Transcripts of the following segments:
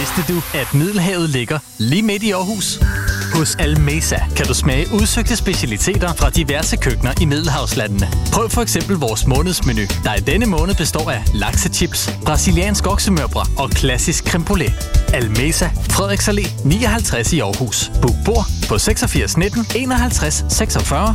Vidste du, at Middelhavet ligger lige midt i Aarhus? Hos Almesa kan du smage udsøgte specialiteter fra diverse køkkener i Middelhavslandene. Prøv for eksempel vores månedsmenu, der i denne måned består af laksechips, brasiliansk oksemørbrad og klassisk creme brulee. Almesa, Frederiks Allé 59 i Aarhus. Book bord på 86 19 51 46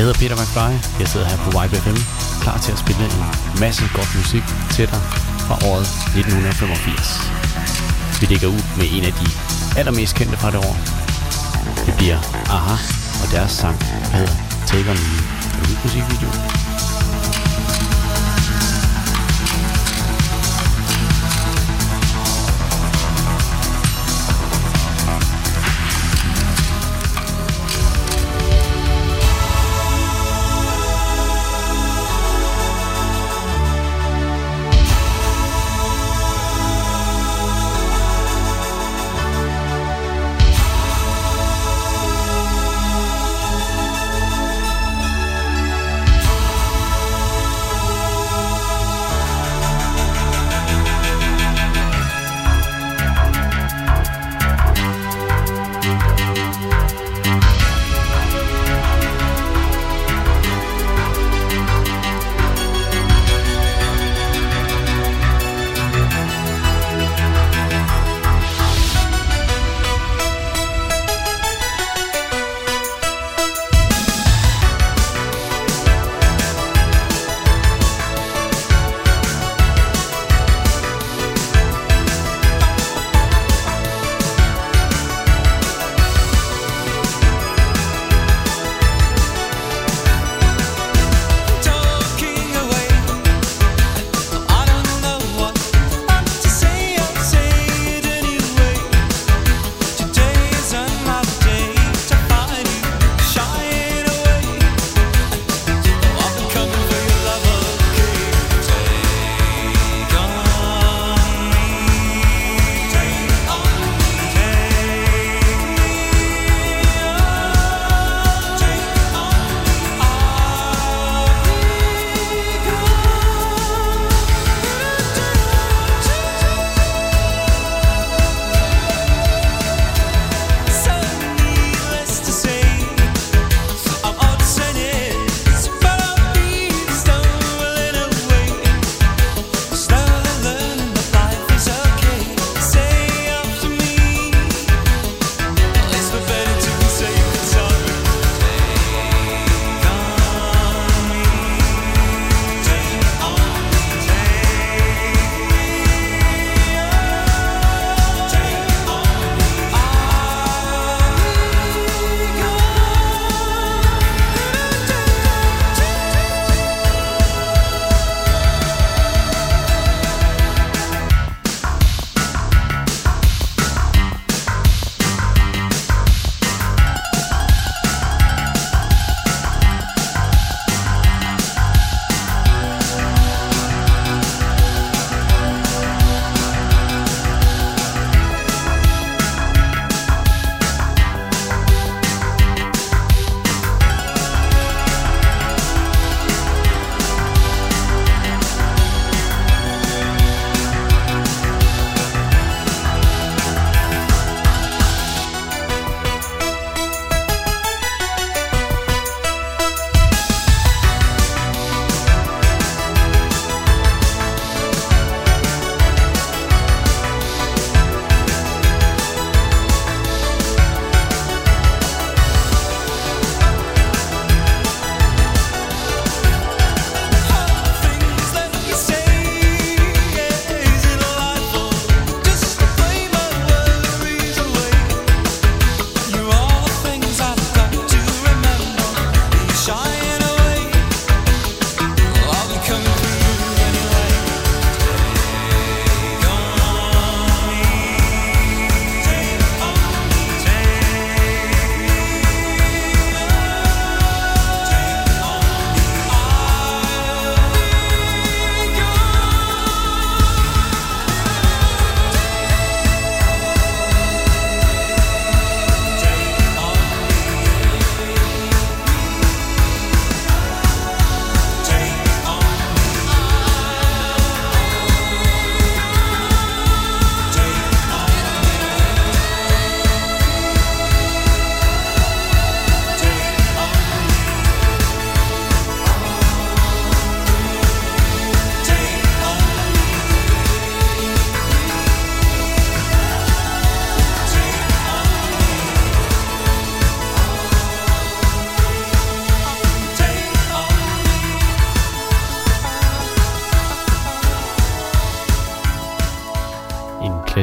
Jeg hedder Peter McFly, jeg sidder her på Vibe FM, klar til at spille en masse godt musik til dig fra året 1985. Vi ligger ud med en af de allermest kendte fra det år. Det bliver Aha og deres sang, der hedder Take On Me. Er du musikvideo?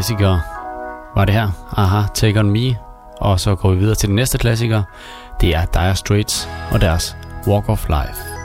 Klassiker var det her. Aha, Take On Me. Og så går vi videre til den næste klassiker. Det er Dire Straits og deres Walk of Life.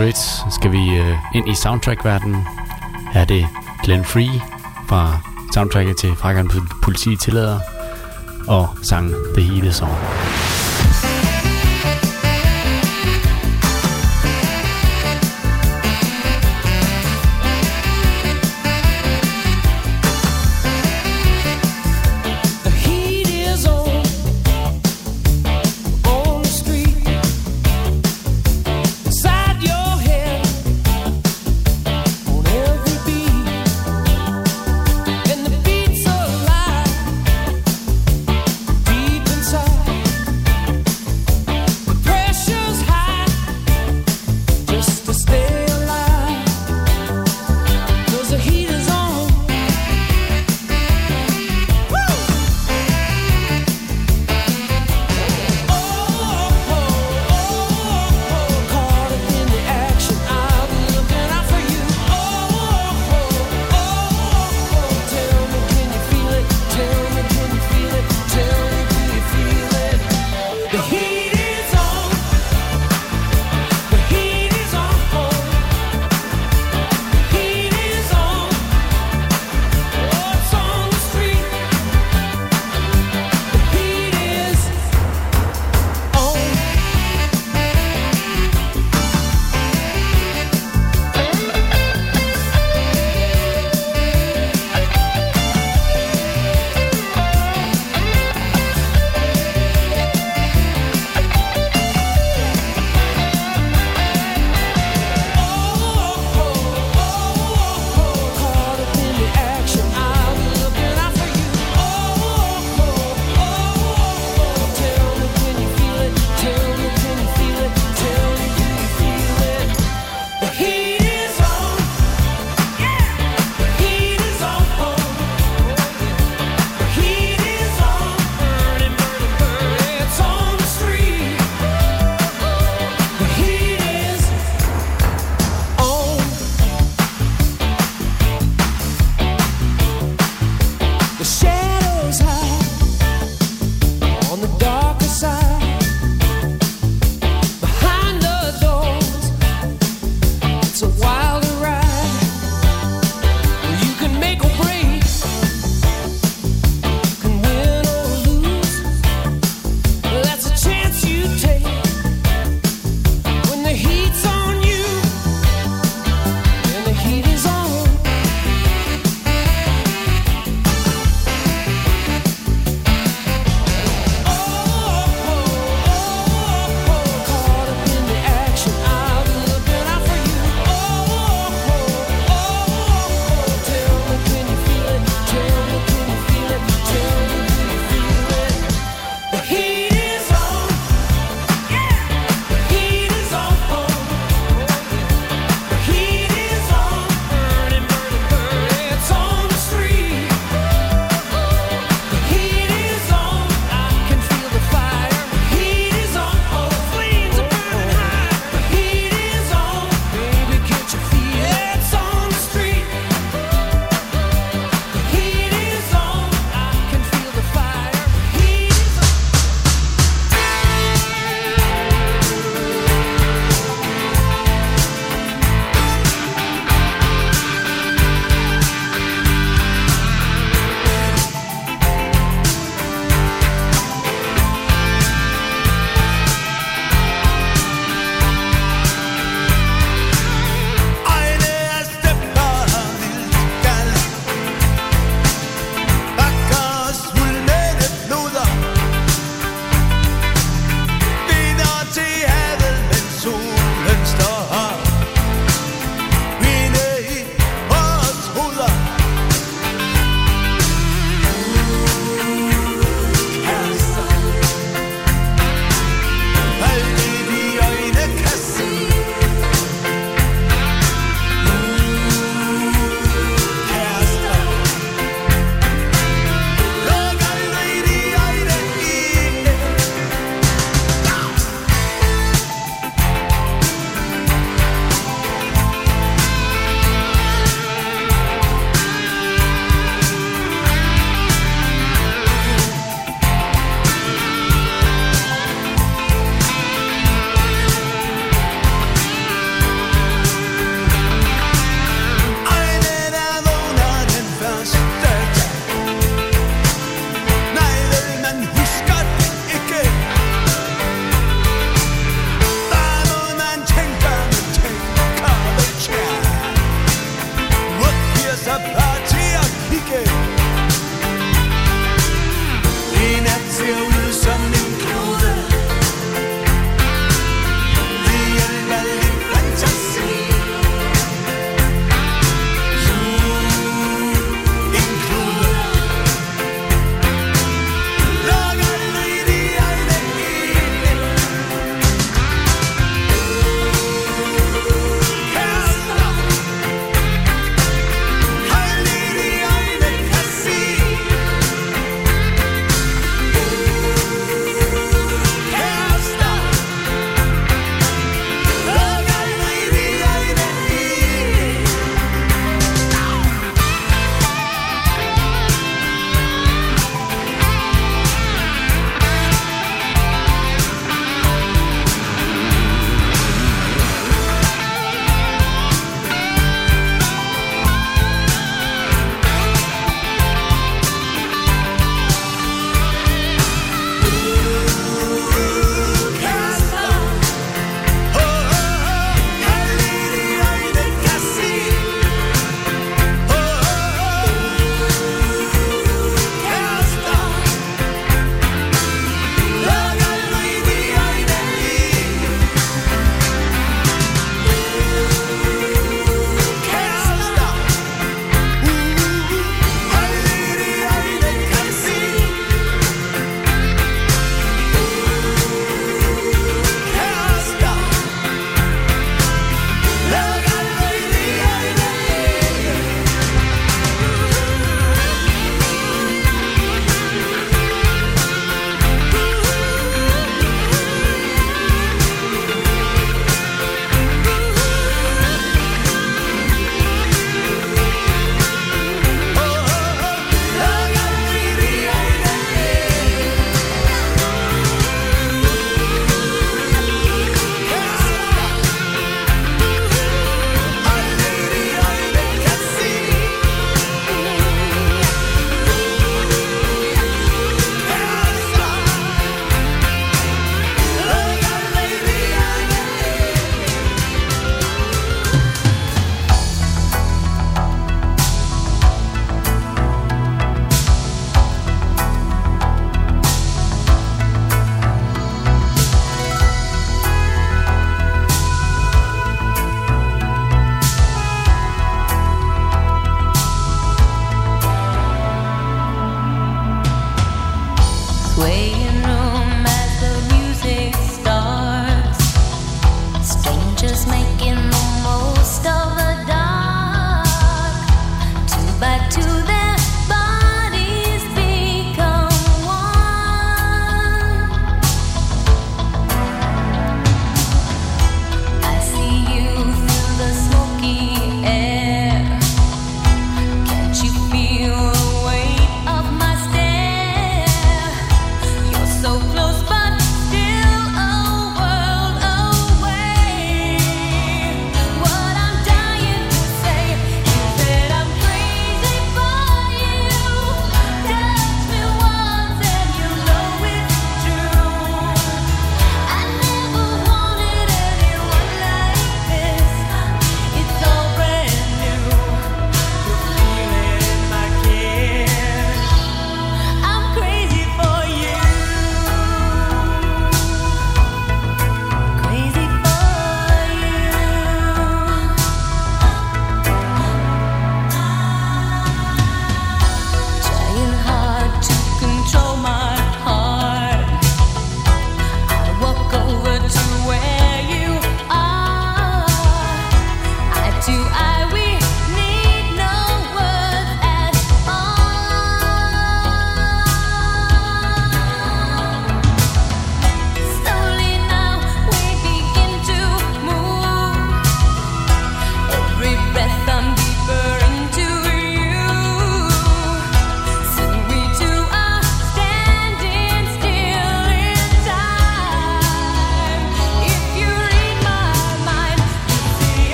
Straits skal vi øh, ind i soundtrack-verdenen. Her er det Glenn Free fra soundtracket til Frakkeren Politi Tillader og sang The Hele Song.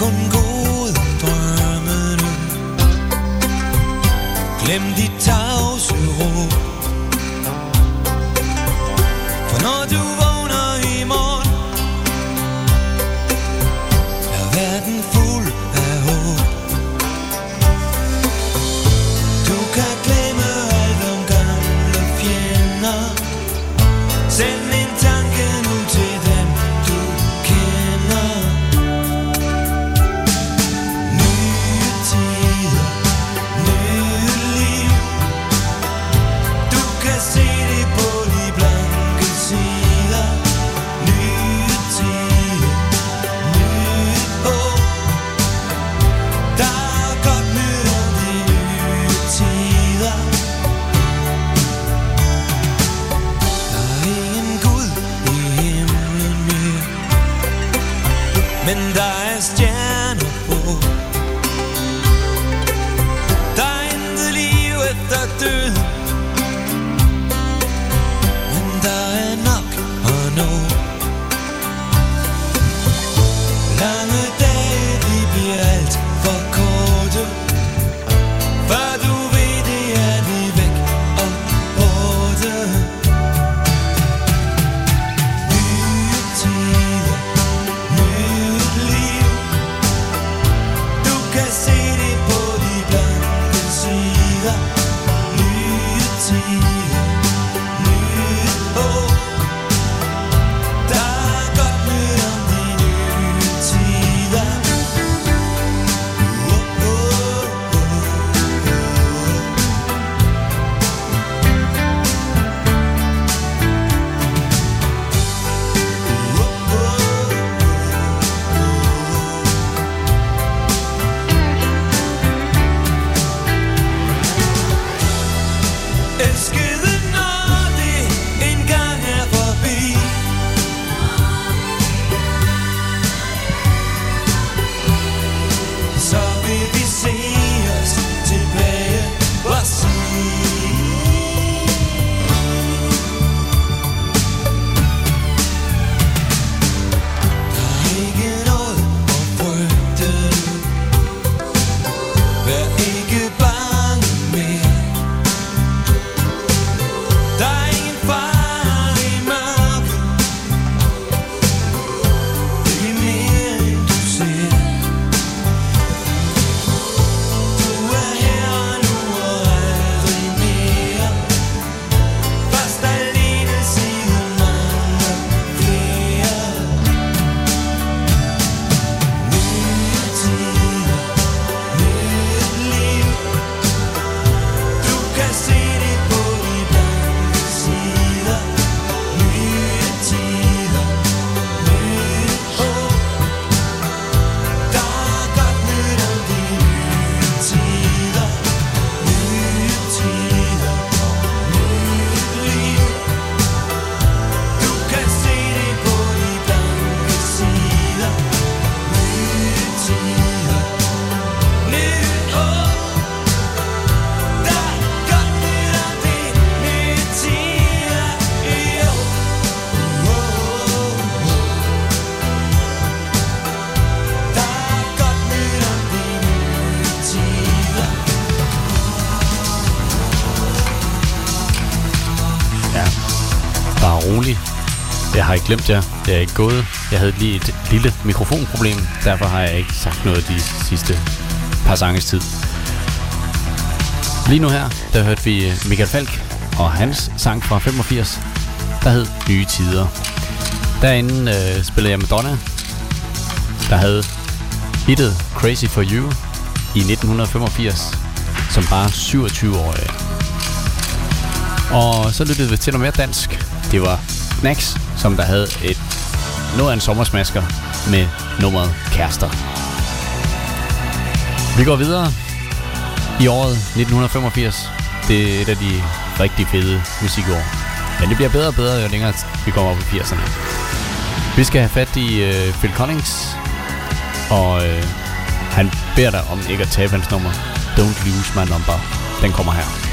Kun gode drømme nu. Glem dit tavse råd har ikke glemt jer. Det er ikke gået. Jeg havde lige et lille mikrofonproblem, derfor har jeg ikke sagt noget de sidste par sanges tid. Lige nu her, der hørte vi øh, Michael Falk og hans sang fra 85, der hed Nye Tider. Derinde øh, spillede jeg Madonna, der havde hittet Crazy For You i 1985, som bare 27-årig. Og så lyttede vi til noget mere dansk. Det var Snacks, som der havde et noget af en sommersmasker med nummeret Kærester. Vi går videre i året 1985. Det er et af de rigtig fede musikår. Men det bliver bedre og bedre, jo længere vi kommer op i 80'erne. Vi skal have fat i øh, Phil Collins, og øh, han beder dig om ikke at tabe hans nummer. Don't lose my number. Den kommer her.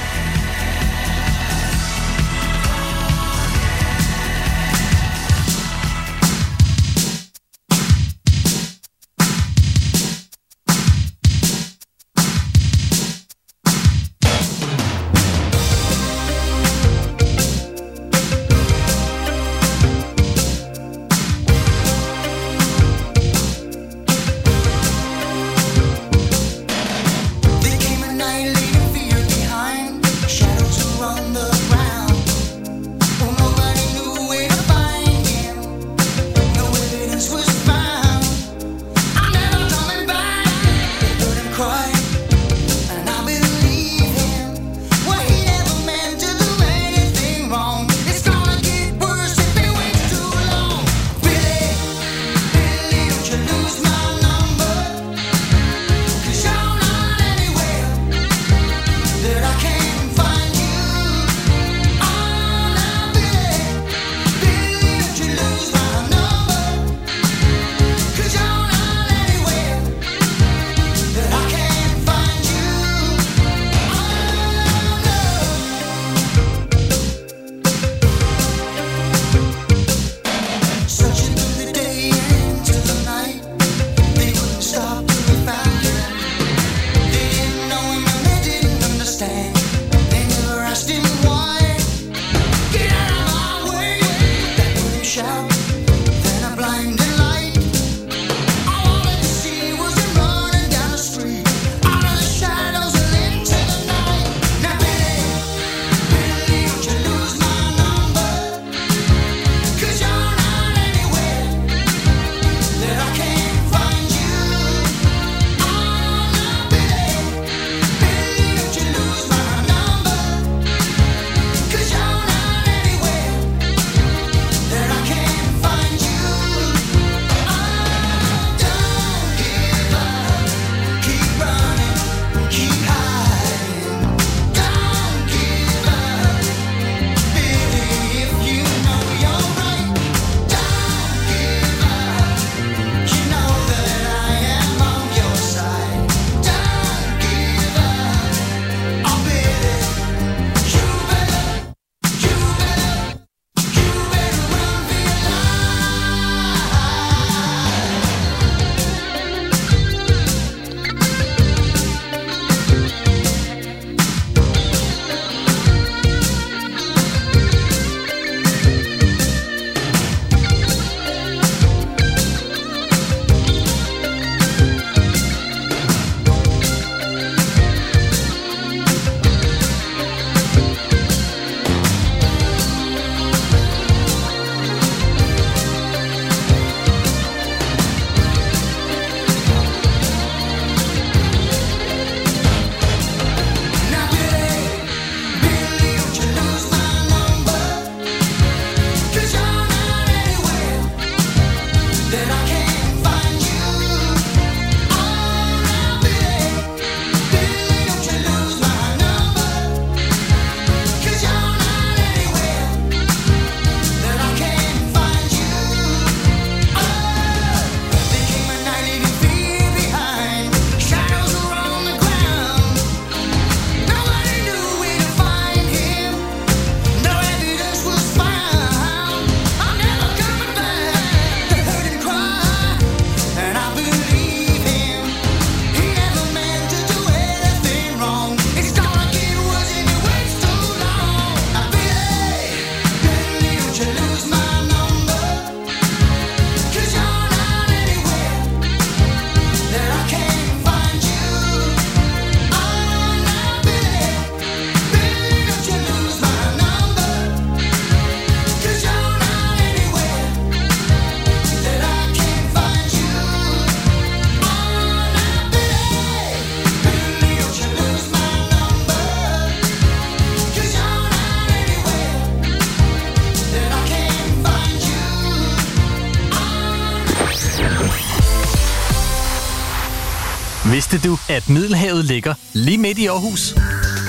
Lige midt i Aarhus?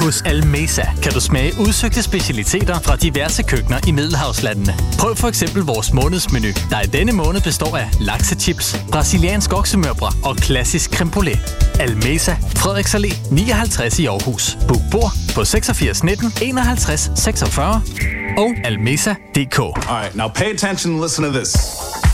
Hos Almesa kan du smage udsøgte specialiteter fra diverse køkkener i Middelhavslandene. Prøv for eksempel vores månedsmenu, der i denne måned består af laksechips, brasiliansk oksemørbrad og klassisk creme brulee. Almesa, Frederiks Allé 59 i Aarhus. Book bord på 86 19 51 46 og almesa.dk. Alright, now pay attention and listen to this.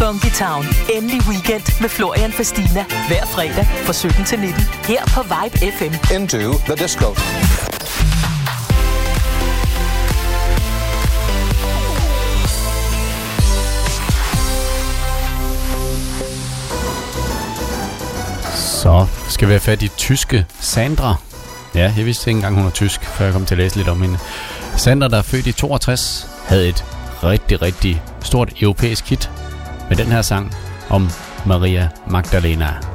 Funky Town. Endelig weekend med Florian Fastina. Hver fredag fra 17 til 19. Her på Vibe FM. into the disco. Så skal vi have fat i tyske Sandra. Ja, jeg vidste ikke engang, hun er tysk, før jeg kom til at læse lidt om hende. Sandra, der er født i 62, havde et rigtig, rigtig stort europæisk hit med den her sang om Maria Magdalena.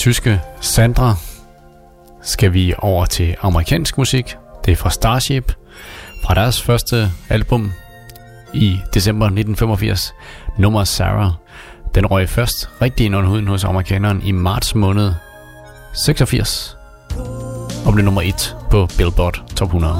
Tyske Sandra skal vi over til amerikansk musik. Det er fra Starship, fra deres første album i december 1985. Nummer Sarah. Den røg først rigtig ind under huden hos amerikaneren i marts måned 86 og blev nummer 1 på Billboard Top 100.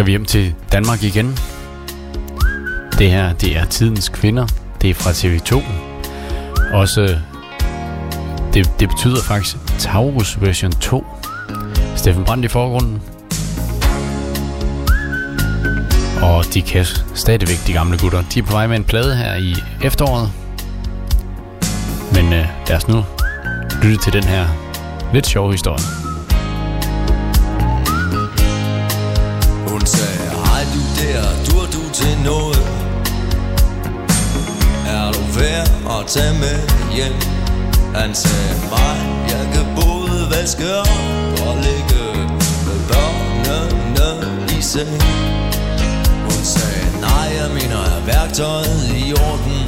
skal vi hjem til Danmark igen. Det her, det er Tidens Kvinder. Det er fra TV2. Også, det, det betyder faktisk Taurus version 2. Steffen Brandt i forgrunden. Og de kan stadigvæk, de gamle gutter. De er på vej med en plade her i efteråret. Men øh, lad os nu lytte til den her lidt sjove historie. Du der, dur du til noget? Er du værd at tage med hjem? Han sagde, mig, jeg kan både vaske op og ligge med børnene i seng. Hun sagde, nej, jeg mener, er værktøjet i orden?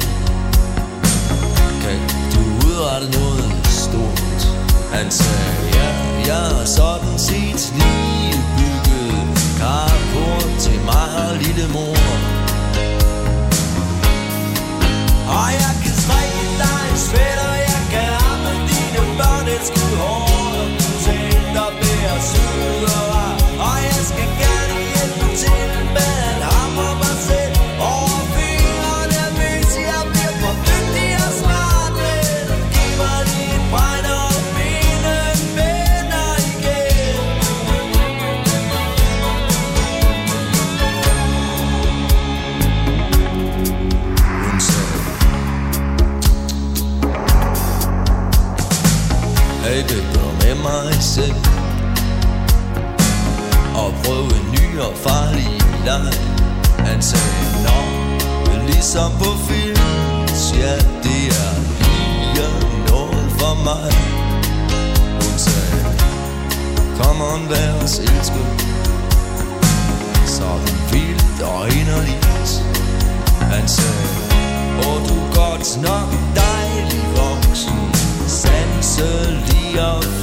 Kan du udrette noget stort? Han sagde, ja, jeg er sådan set lige bygget til mig og lille mor. Og jeg kan strikke dig en sweater, jeg kan amme dine børn et skud hår. Tænk dig være sød og prøv og farlig leg. Han sagde, nå, men ligesom på film Ja, det er lige noget for mig. Hun sagde, kom on, vær os elsket Sådan vildt og inderligt. Han sagde, åh du er godt nok dejlig voksen, sanselig og. Og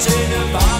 谁能把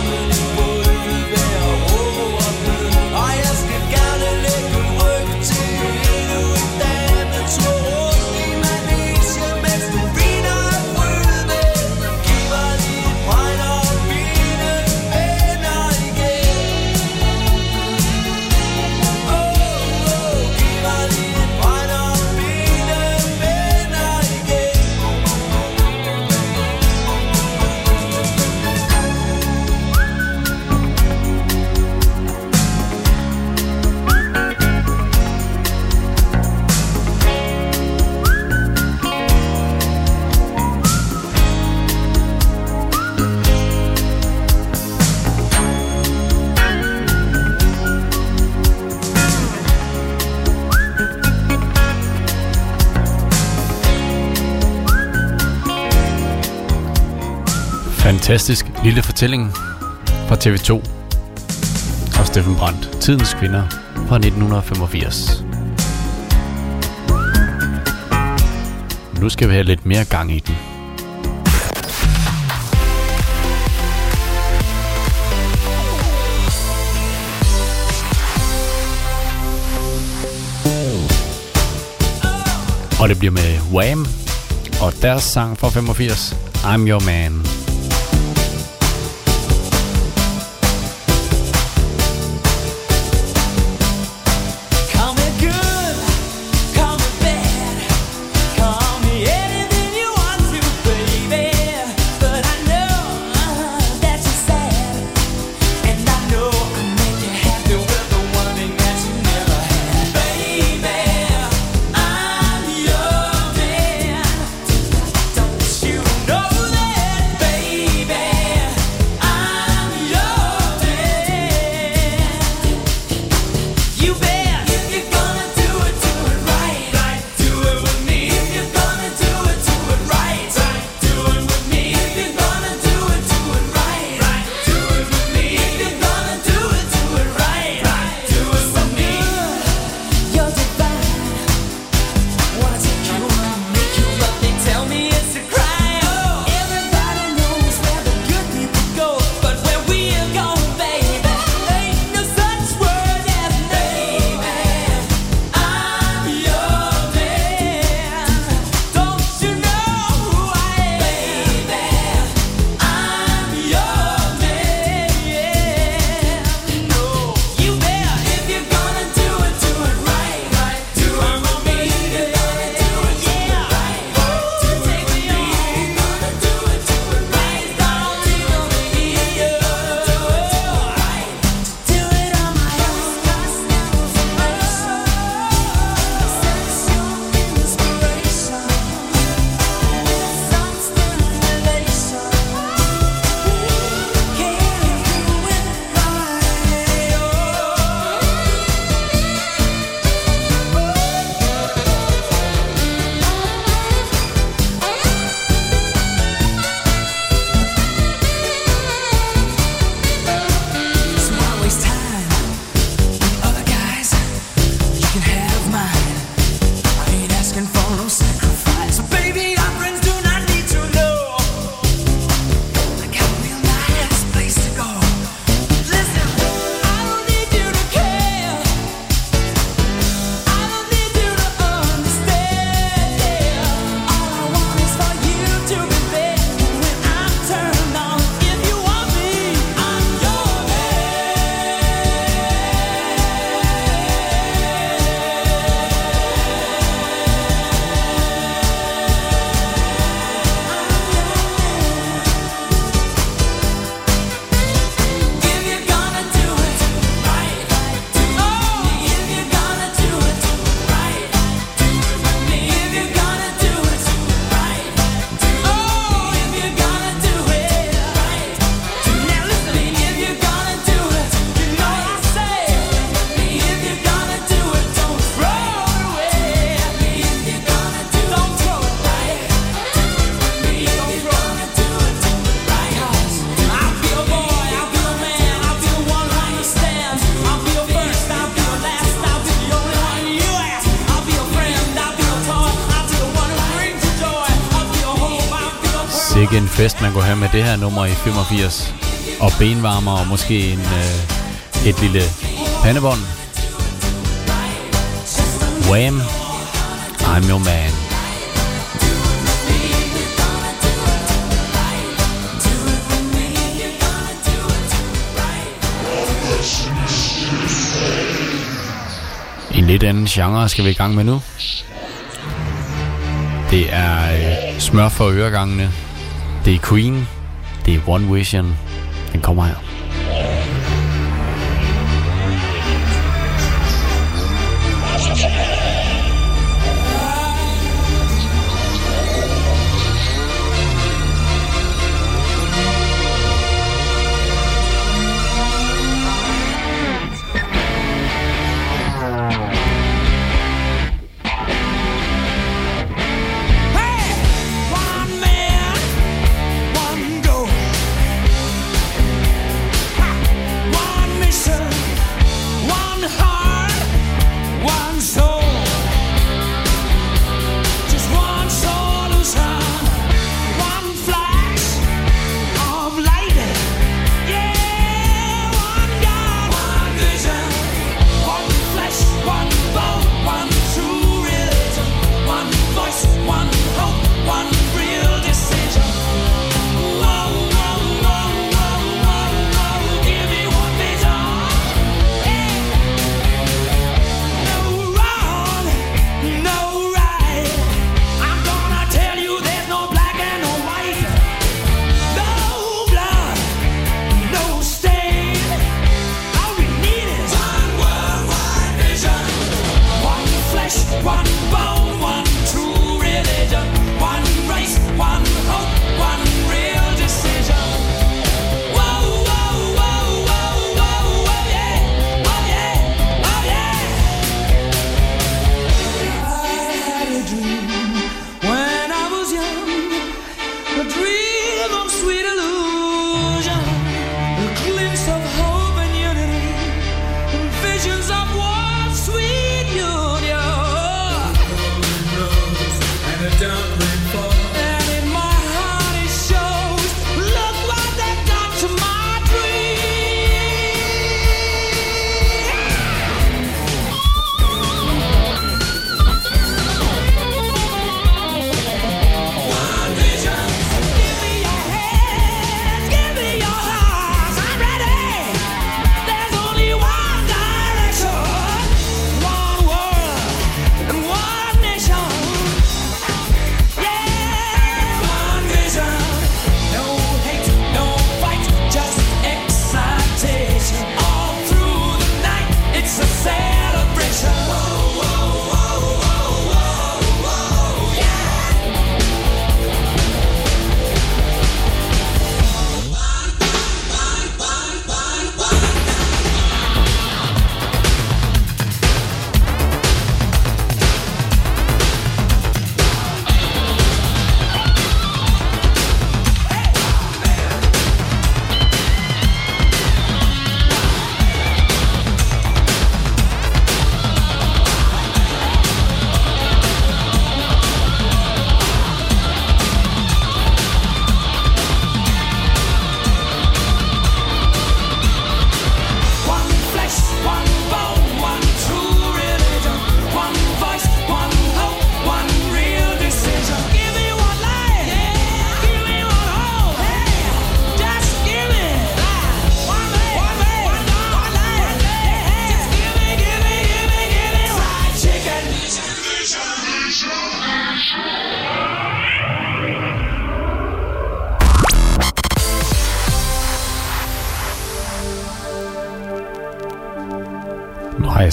Fantastisk lille fortælling fra TV2 og Steffen Brandt, Tidens Kvinder fra 1985. Nu skal vi have lidt mere gang i den. Og det bliver med Wham! Og deres sang fra 85, I'm Your Man. fest, man kunne have med det her nummer i 85. Og benvarmer og måske en, øh, et lille pandebånd. Wham! I'm your man. En lidt anden genre skal vi i gang med nu. Det er øh, smør for øregangene det er Queen. Det er One Vision. Den kommer her.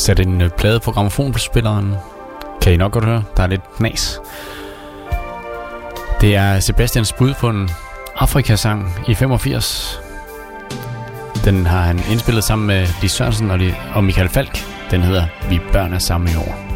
sat en øh, plade på gramofonspilleren. Kan I nok godt høre, der er lidt knas. Det er Sebastians bud på en Afrikasang i 85. Den har han indspillet sammen med Lis Sørensen og Michael Falk. Den hedder Vi børn er samme i år.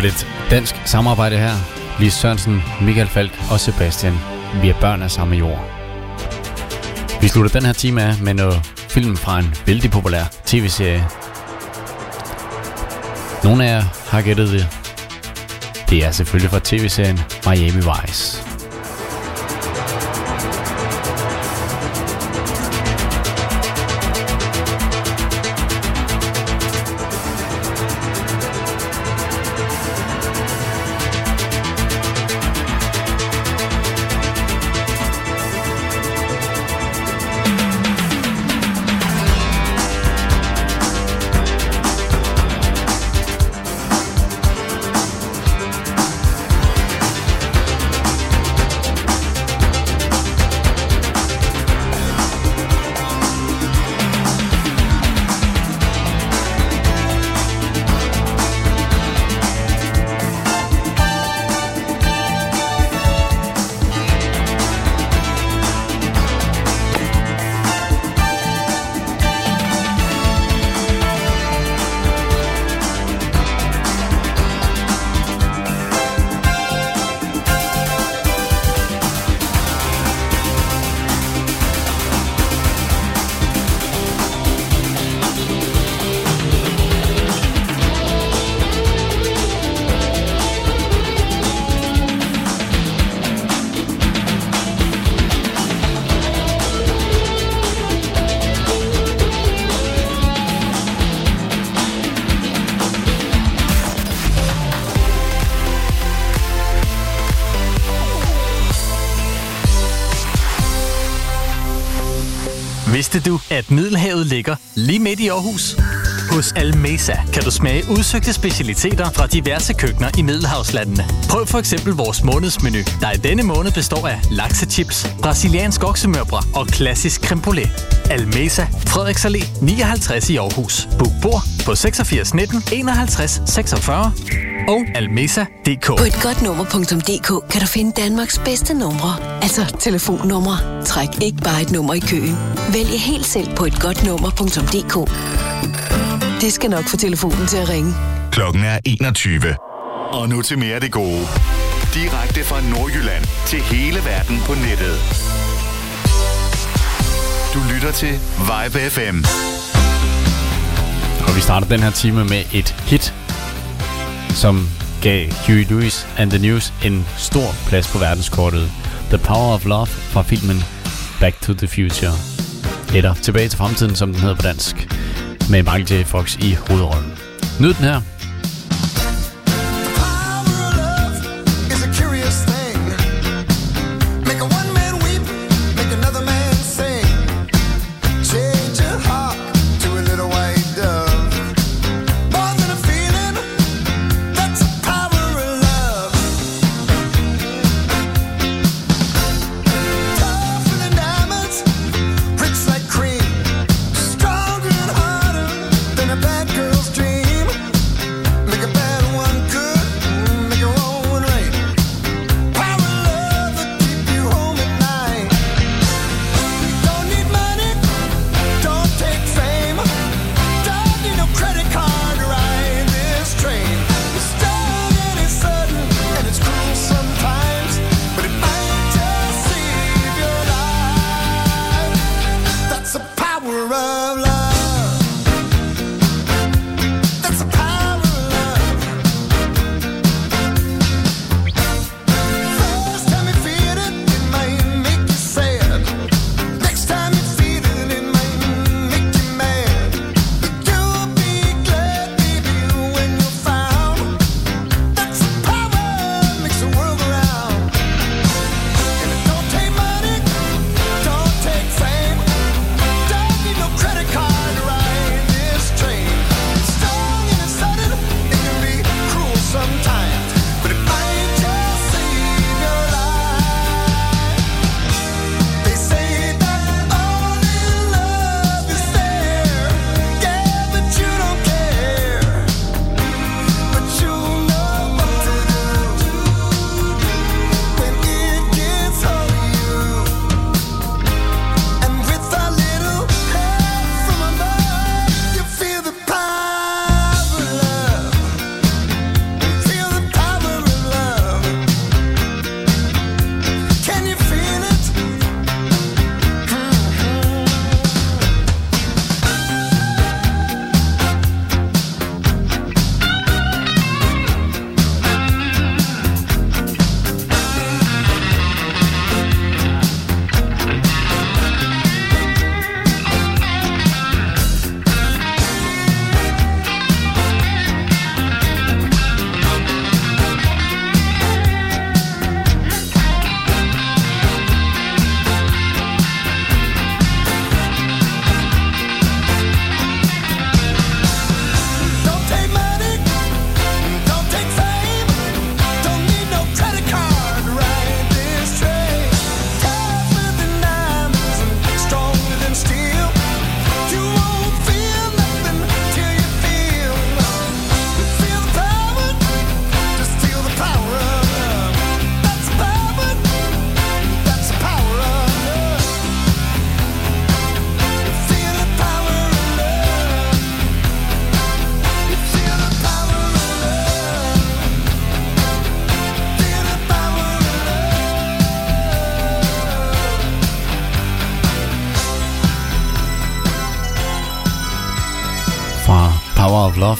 var lidt dansk samarbejde her. Lise Sørensen, Michael Falk og Sebastian. Vi er børn af samme jord. Vi slutter den her time af med noget film fra en vældig populær tv-serie. Nogle af jer har gættet det. Det er selvfølgelig fra tv-serien Miami Vice. Vidste du, at Middelhavet ligger lige midt i Aarhus? Hos Almesa kan du smage udsøgte specialiteter fra diverse køkkener i Middelhavslandene. Prøv for eksempel vores månedsmenu, der i denne måned består af laksechips, brasiliansk oksemørbrad og klassisk creme brulee. Almesa, Frederiks Allé 59 i Aarhus. Book bord på 86 19 51 46 og almesa.dk. På et godt nummer.dk kan du finde Danmarks bedste numre. Altså telefonnumre. Træk ikke bare et nummer i køen. Vælg helt selv på et godt nummer.dk. Det skal nok få telefonen til at ringe. Klokken er 21. Og nu til mere af det gode. Direkte fra Nordjylland til hele verden på nettet. Du lytter til Vibe FM. Og vi starter den her time med et hit, som gav Huey Lewis and the News en stor plads på verdenskortet. The Power of Love fra filmen Back to the Future. Eller Tilbage til fremtiden, som den hedder på dansk. Med Michael J. Fox i hovedrollen. Nyd den her.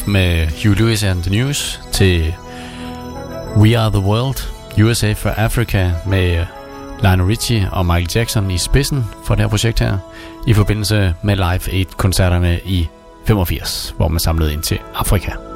Love med Hugh Lewis and the News til We Are the World, USA for Africa med Lionel Richie og Michael Jackson i spidsen for det her projekt her, i forbindelse med Live Aid-koncerterne i 85, hvor man samlede ind til Afrika.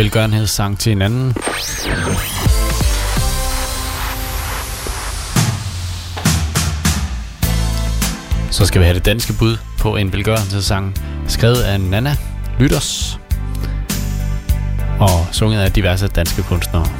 velgørenhedssang til en anden. Så skal vi have det danske bud på en velgørenhedssang, skrevet af Nana Lytters og sunget af diverse danske kunstnere.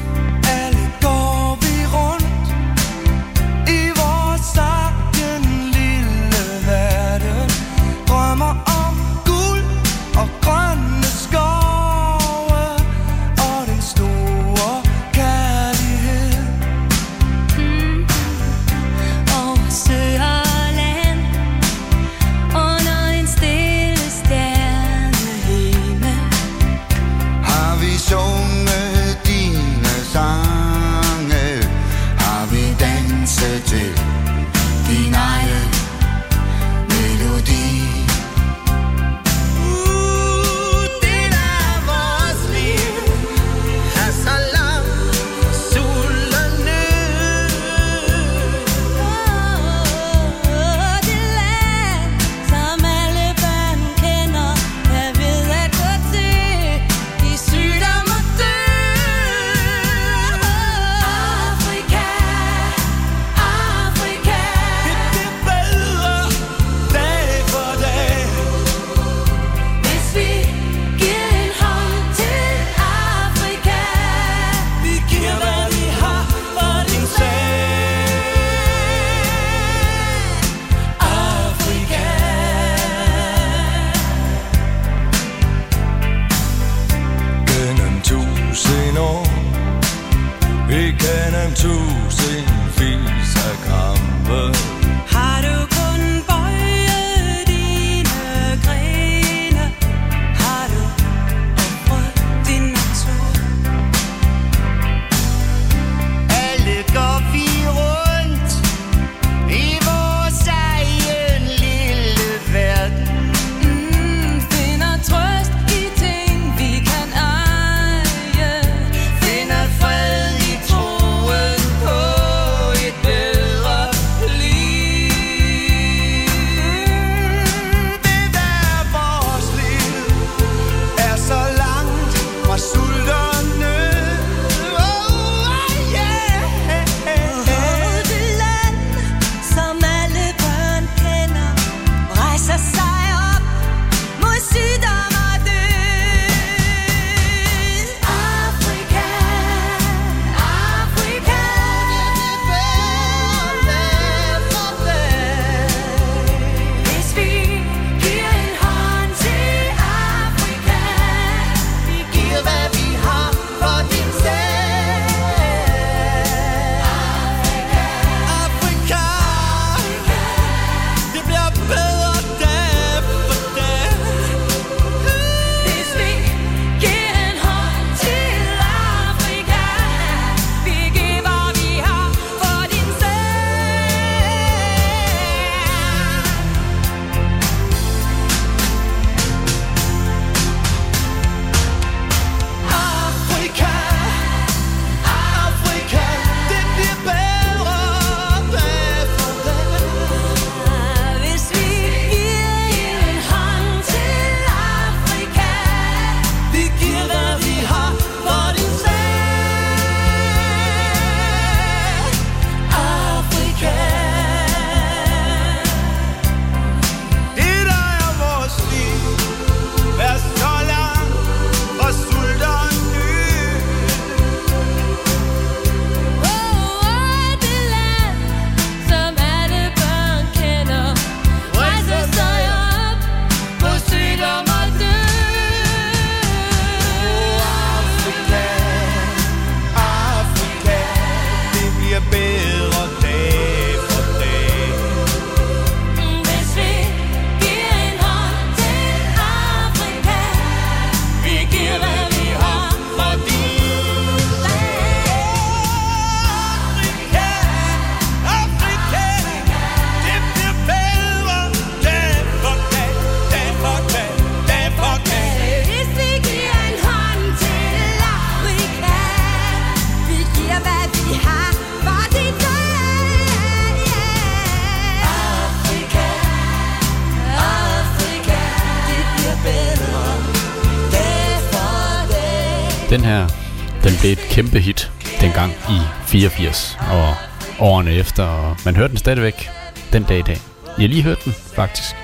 efter, og man hørte den stadigvæk den dag i dag. Jeg lige hørte den, faktisk.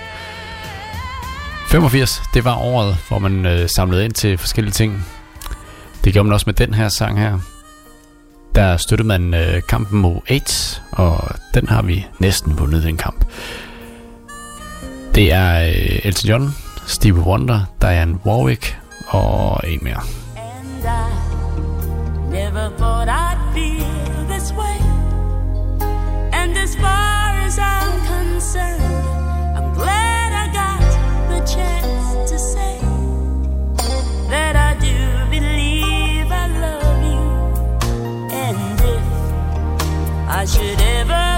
85, det var året, hvor man øh, samlede ind til forskellige ting. Det gjorde man også med den her sang her. Der støttede man øh, kampen mod AIDS, og den har vi næsten vundet, den kamp. Det er øh, Elton John, Steve Wonder, Diane Warwick og en mere. I'm glad I got the chance to say that I do believe I love you. And if I should ever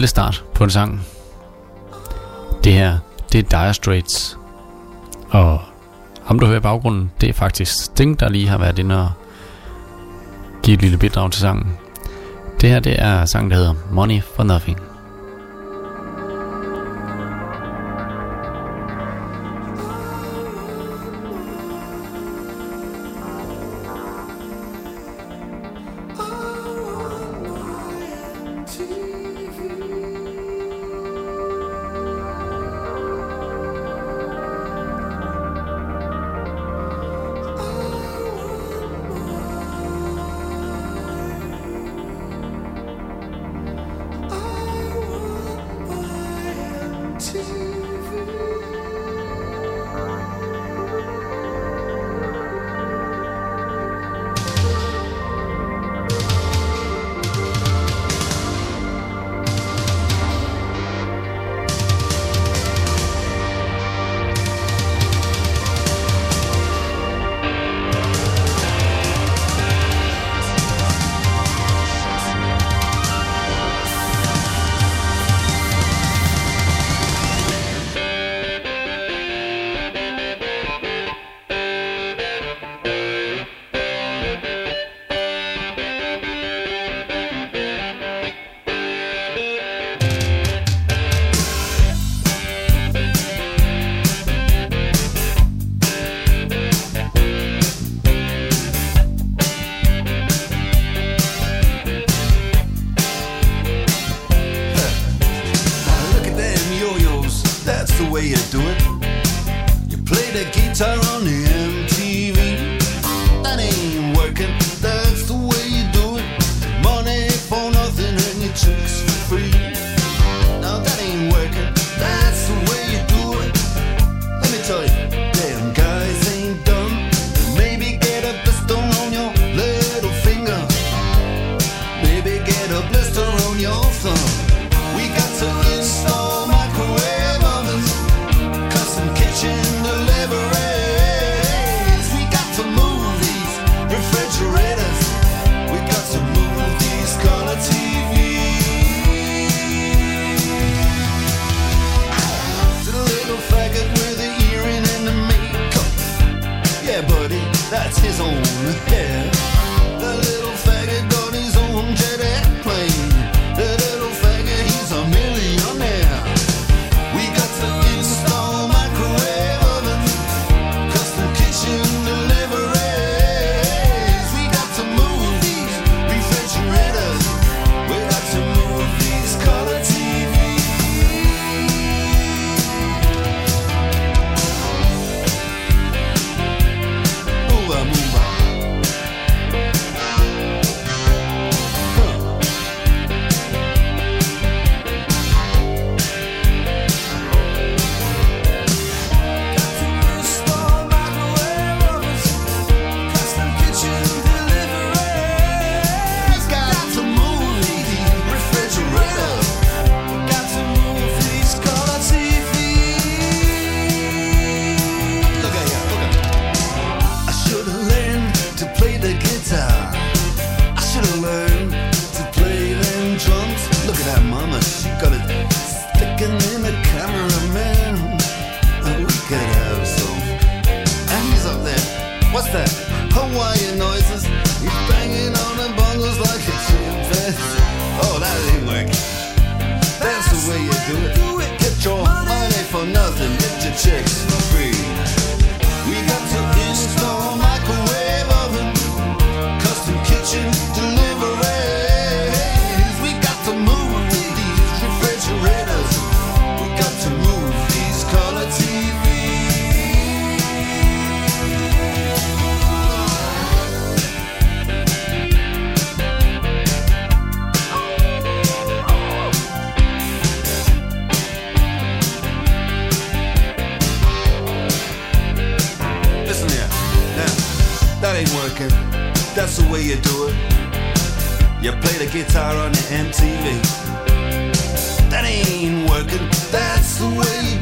stille start på en sang. Det her, det er Dire Straits. Og ham, du hører i baggrunden, det er faktisk Sting, der lige har været inde og give et lille bidrag til sangen. Det her, det er sangen, der hedder Money for Nothing. That's the way you do it. You play the guitar on your MTV. That ain't working. That's the way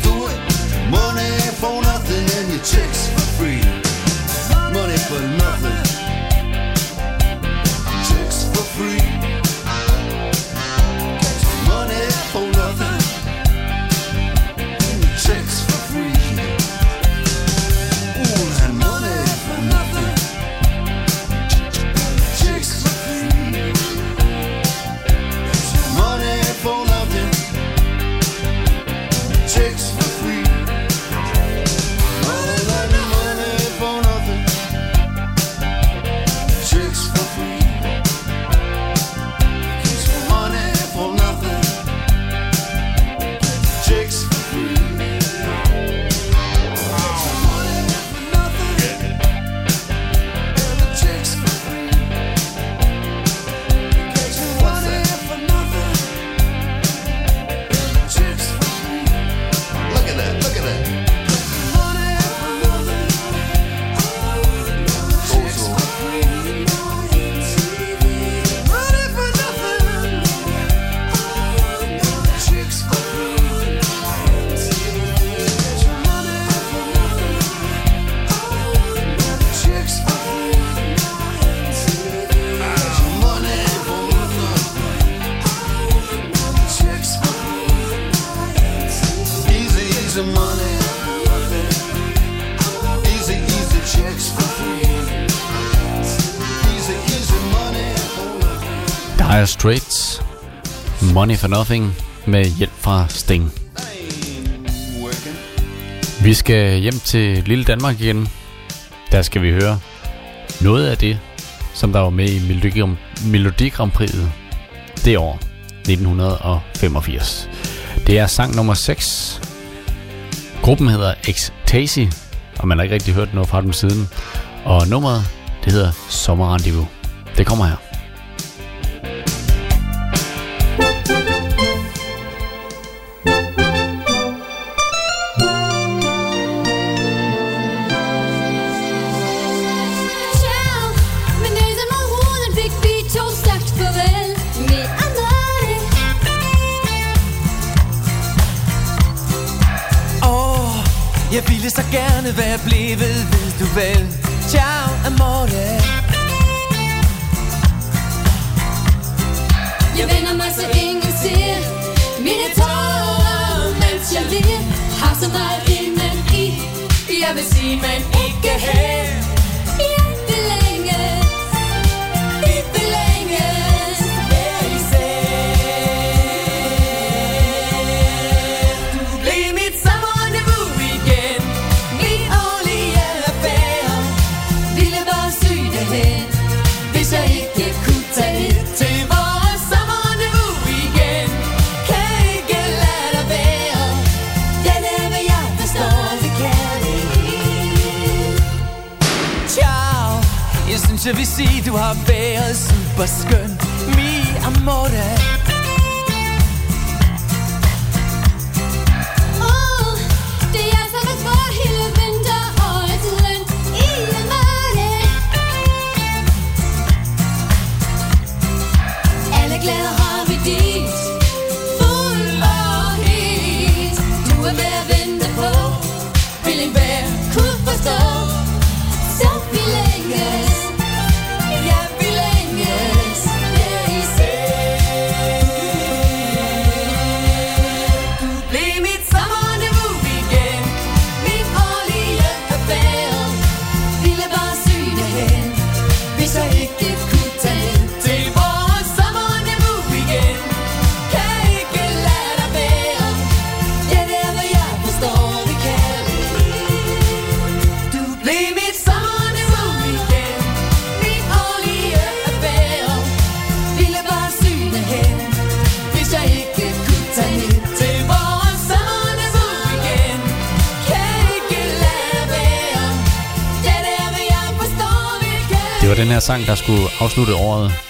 Money for Nothing med hjælp fra Sting. Vi skal hjem til lille Danmark igen. Der skal vi høre noget af det, som der var med i Melodi Grand Prix'et det år, 1985. Det er sang nummer 6. Gruppen hedder Ecstasy, og man har ikke rigtig hørt noget fra dem siden. Og nummeret, det hedder Sommerrendezvous. Det kommer her.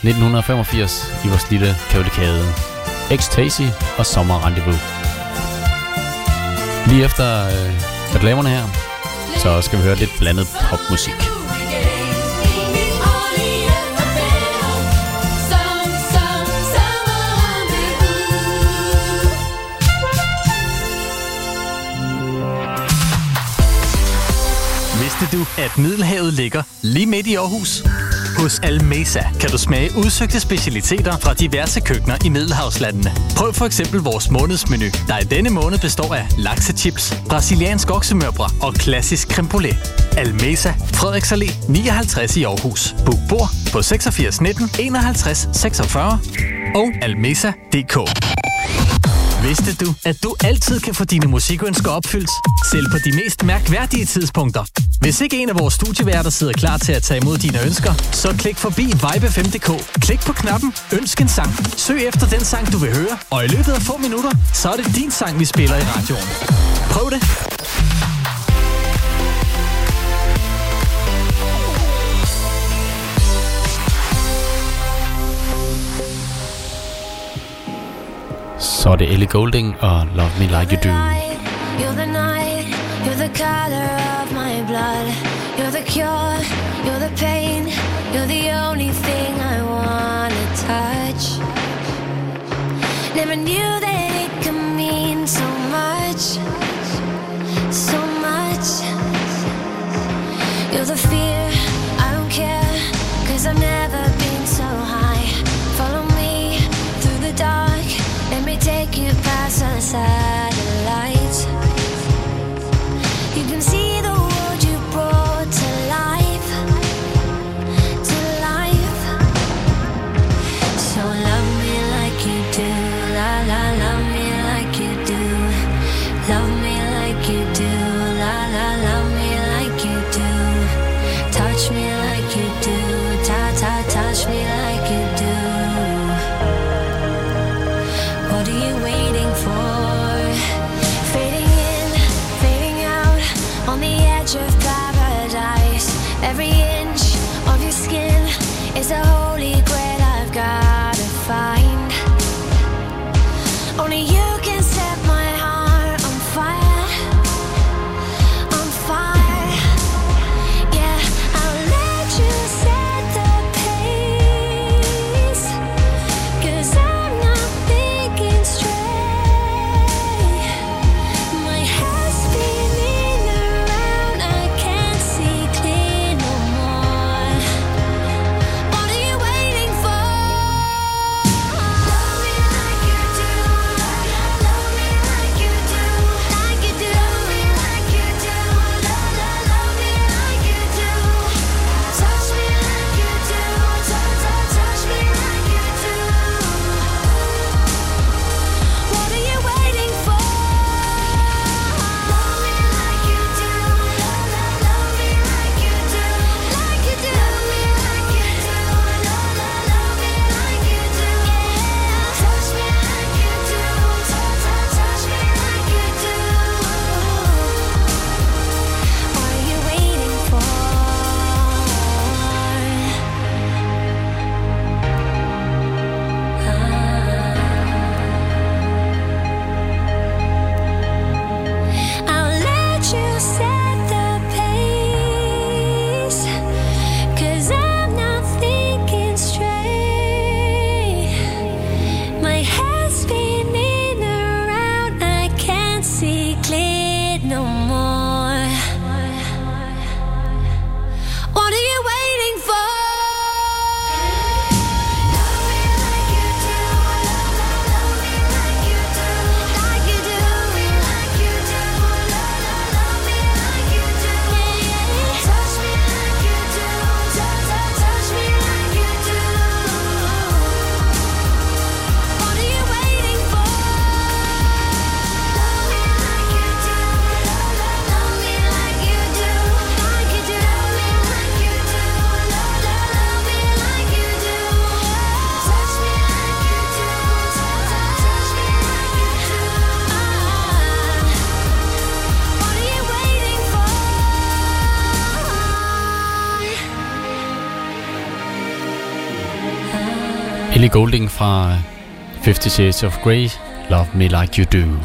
1985 i vores lille kavalkade. Ecstasy og Sommer Rendezvous. Lige efter øh, reklamerne her, så skal vi høre lidt blandet popmusik. Vidste du, at Middelhavet ligger lige midt i Aarhus? Hos Almesa kan du smage udsøgte specialiteter fra diverse køkkener i Middelhavslandene. Prøv for eksempel vores månedsmenu, der i denne måned består af laksechips, brasiliansk oksemørbrad og klassisk creme brulee. Almesa, Frederiks Allé 59 i Aarhus. Book bord på 86 19 51 46 og almesa.dk. Vidste du, at du altid kan få dine musikønsker opfyldt, selv på de mest mærkværdige tidspunkter? Hvis ikke en af vores studieværter sidder klar til at tage imod dine ønsker, så klik forbi vibe5.dk. Klik på knappen Ønsk en sang. Søg efter den sang, du vil høre, og i løbet af få minutter, så er det din sang, vi spiller i radioen. Prøv det. Så er det Ellie Golding og Love Me Like You Do. You're the night, you're the color of my blood. You're the cure, you're the pain. You're the only thing I wanna touch. Never knew that it could mean so much, so much. You're the fear, I don't care, cause I've never Golding fra 50 Shades of Grey, Love Me Like You Do.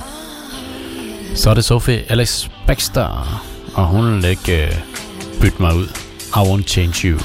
Så er det Sophie Alex Baxter, og hun vil ikke øh, bytte mig ud. I won't change you.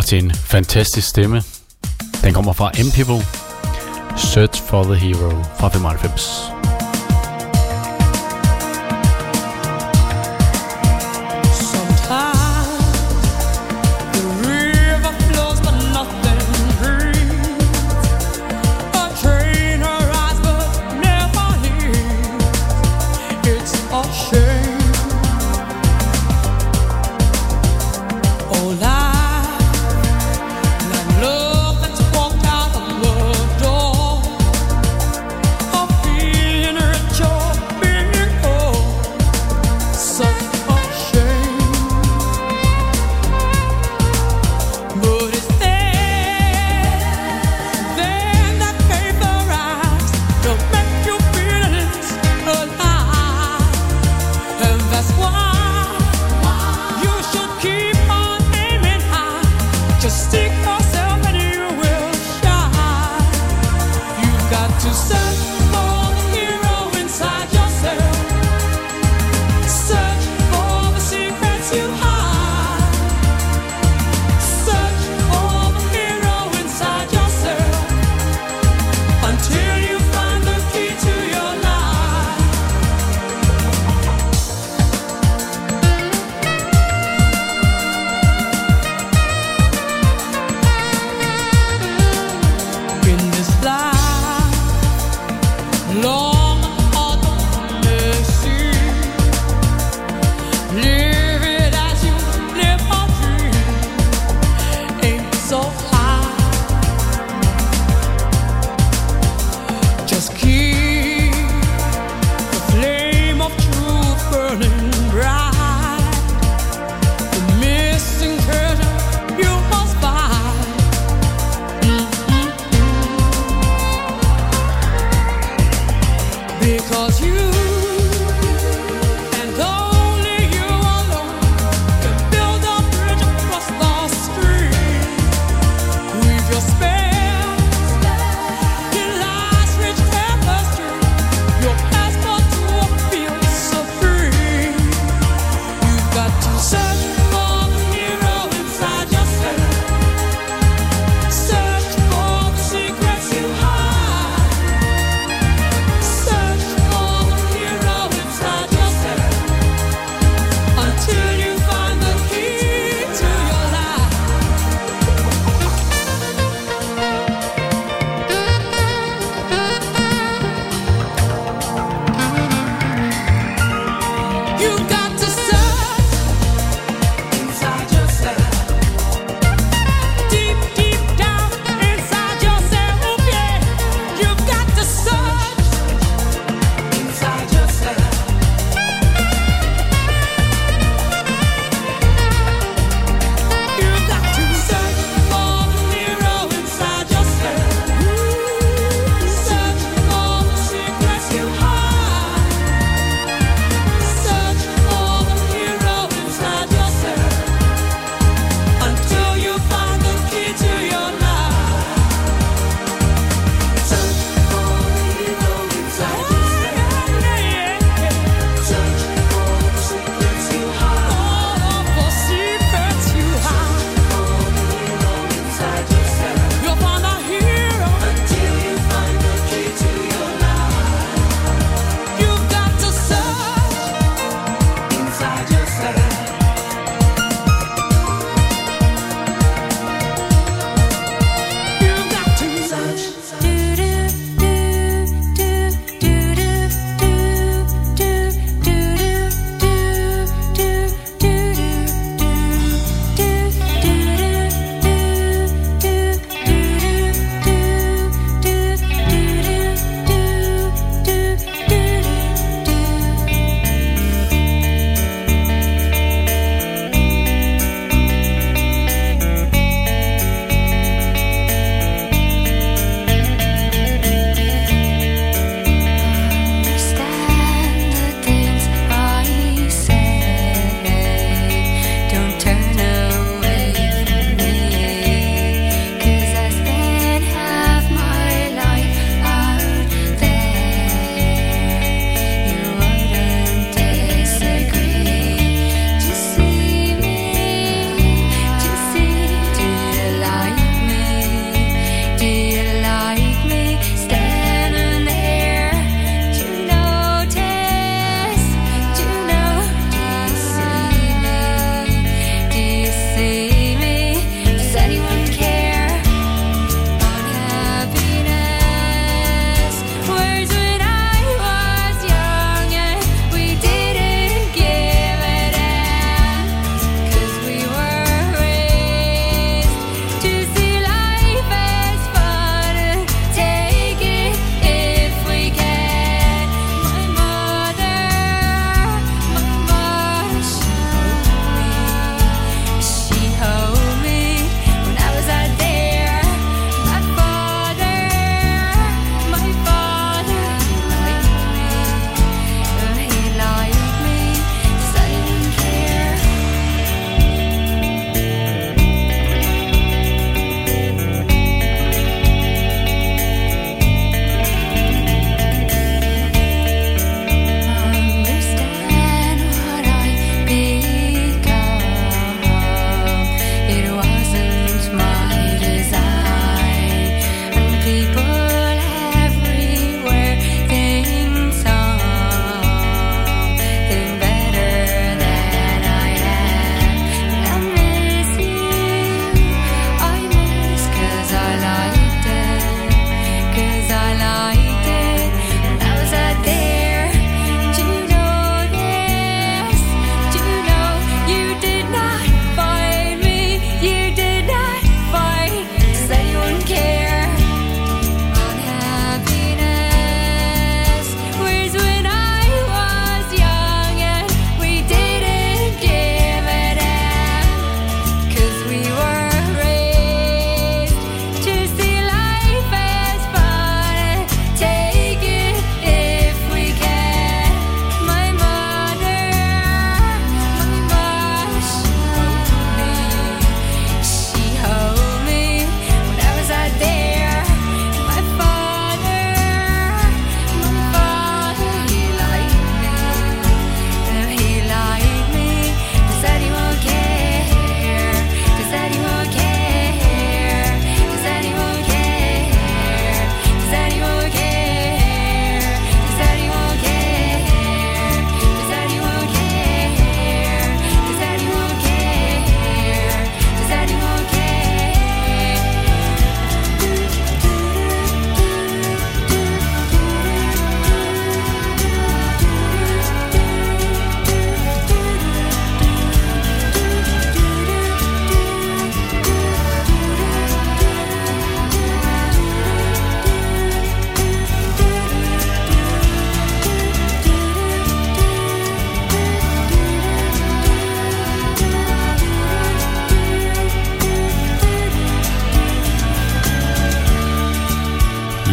over til en fantastisk stemme. Den kommer fra MPV. Search for the Hero fra 95.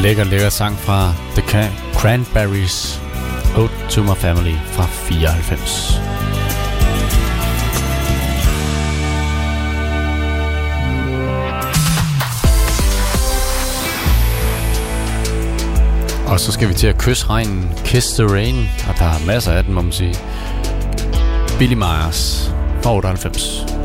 lækker, lækker sang fra The Cranberries Ode to My Family fra 94. Og så skal vi til at kysse regnen, Kiss the Rain, og der er masser af den, må man sige. Billy Myers fra 98.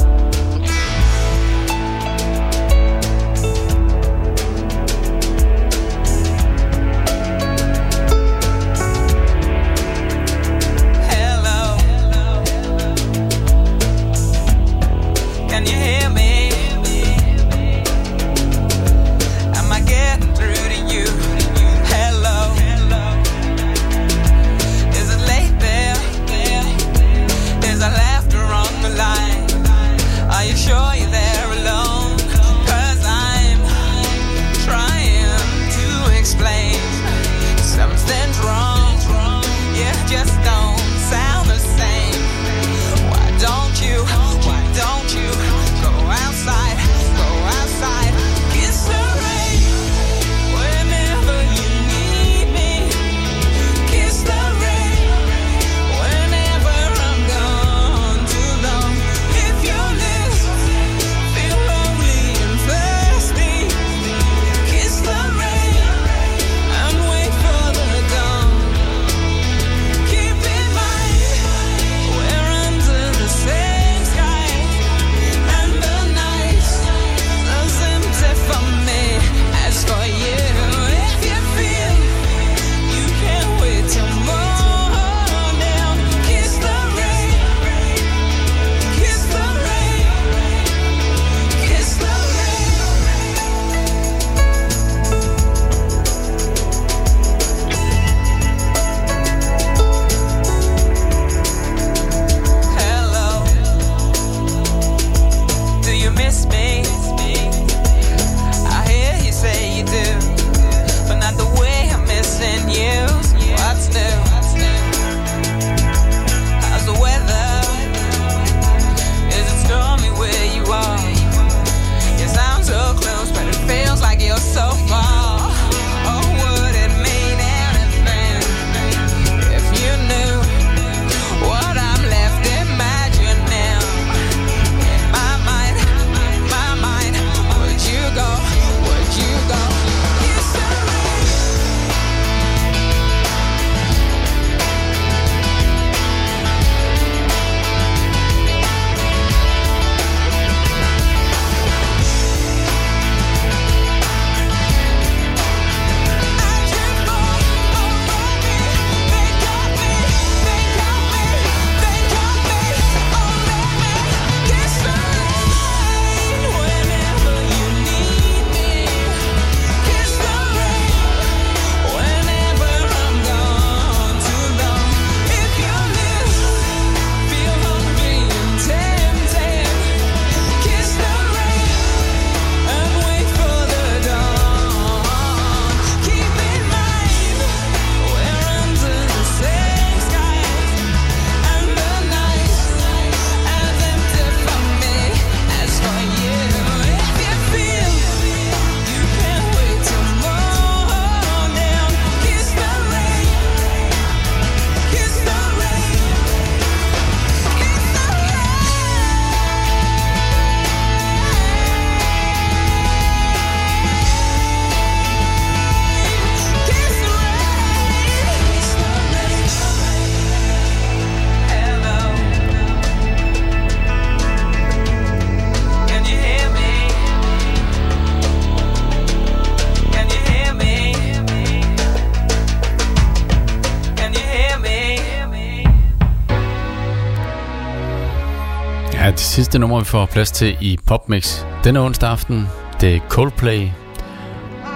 det sidste nummer, vi får plads til i Popmix denne onsdag aften. Det er Coldplay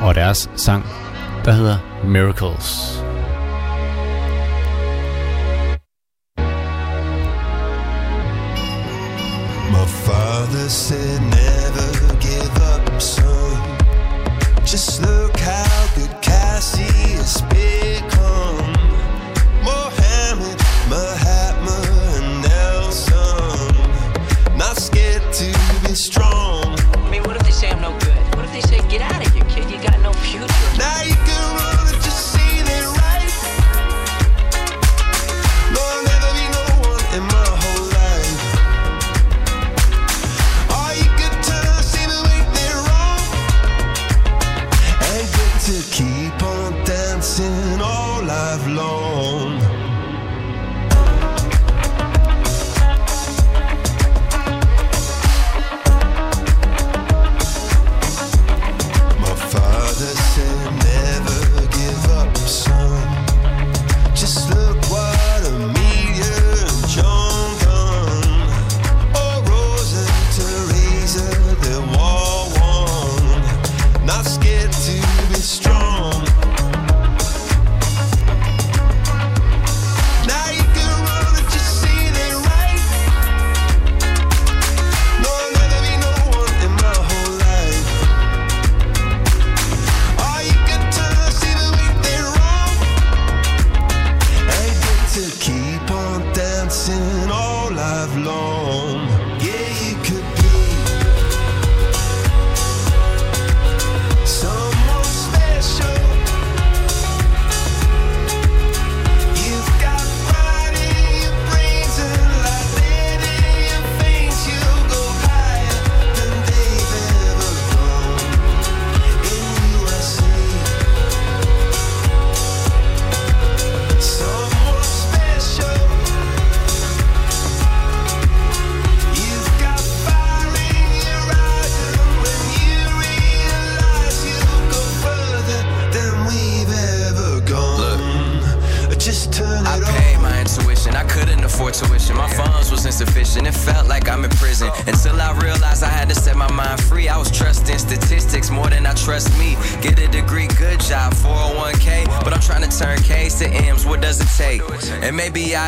og deres sang, der hedder Miracles. My father said never give up, son. Just look how good Cassie has been.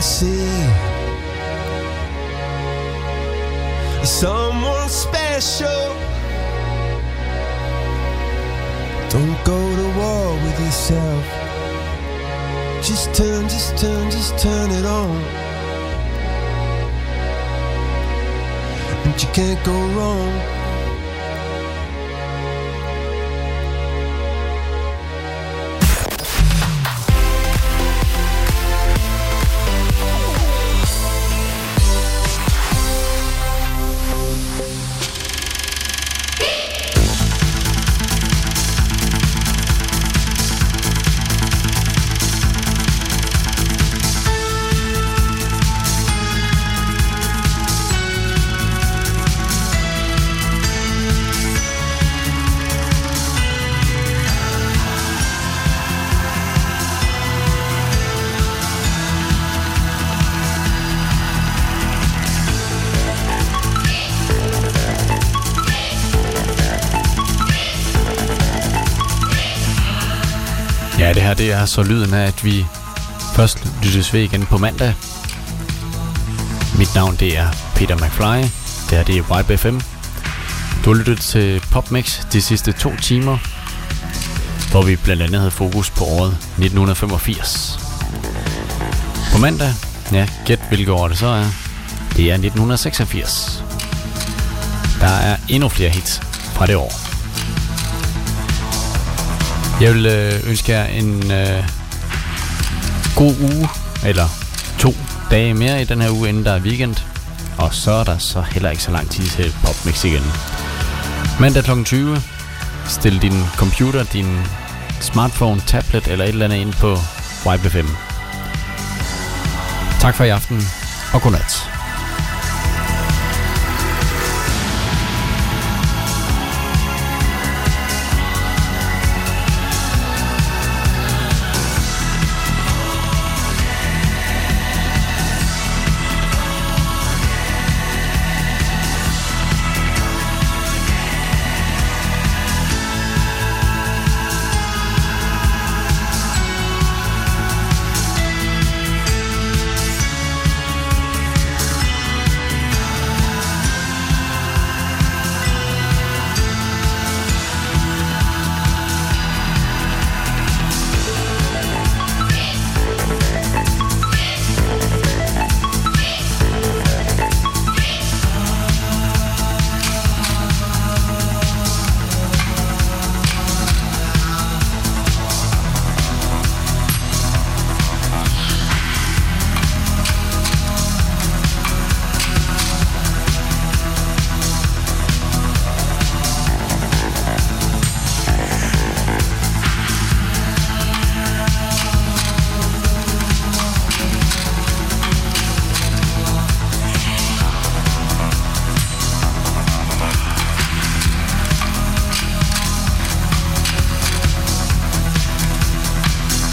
I see someone special. Don't go to war with yourself. Just turn, just turn, just turn it on. And you can't go wrong. Det er så lyden af, at vi først lyttes ved igen på mandag. Mit navn det er Peter McFly. Det her det er Vibe FM. Du har lyttet til PopMix de sidste to timer, hvor vi blandt andet havde fokus på året 1985. På mandag, ja, gæt hvilket år det så er. Det er 1986. Der er endnu flere hits fra det år. Jeg vil øh, ønske jer en øh, god uge, eller to dage mere i den her uge, inden der er weekend. Og så er der så heller ikke så lang tid til PopMix igen. Mandag kl. 20. Stil din computer, din smartphone, tablet eller et eller andet ind på YB5. Tak for i aften, og godnat.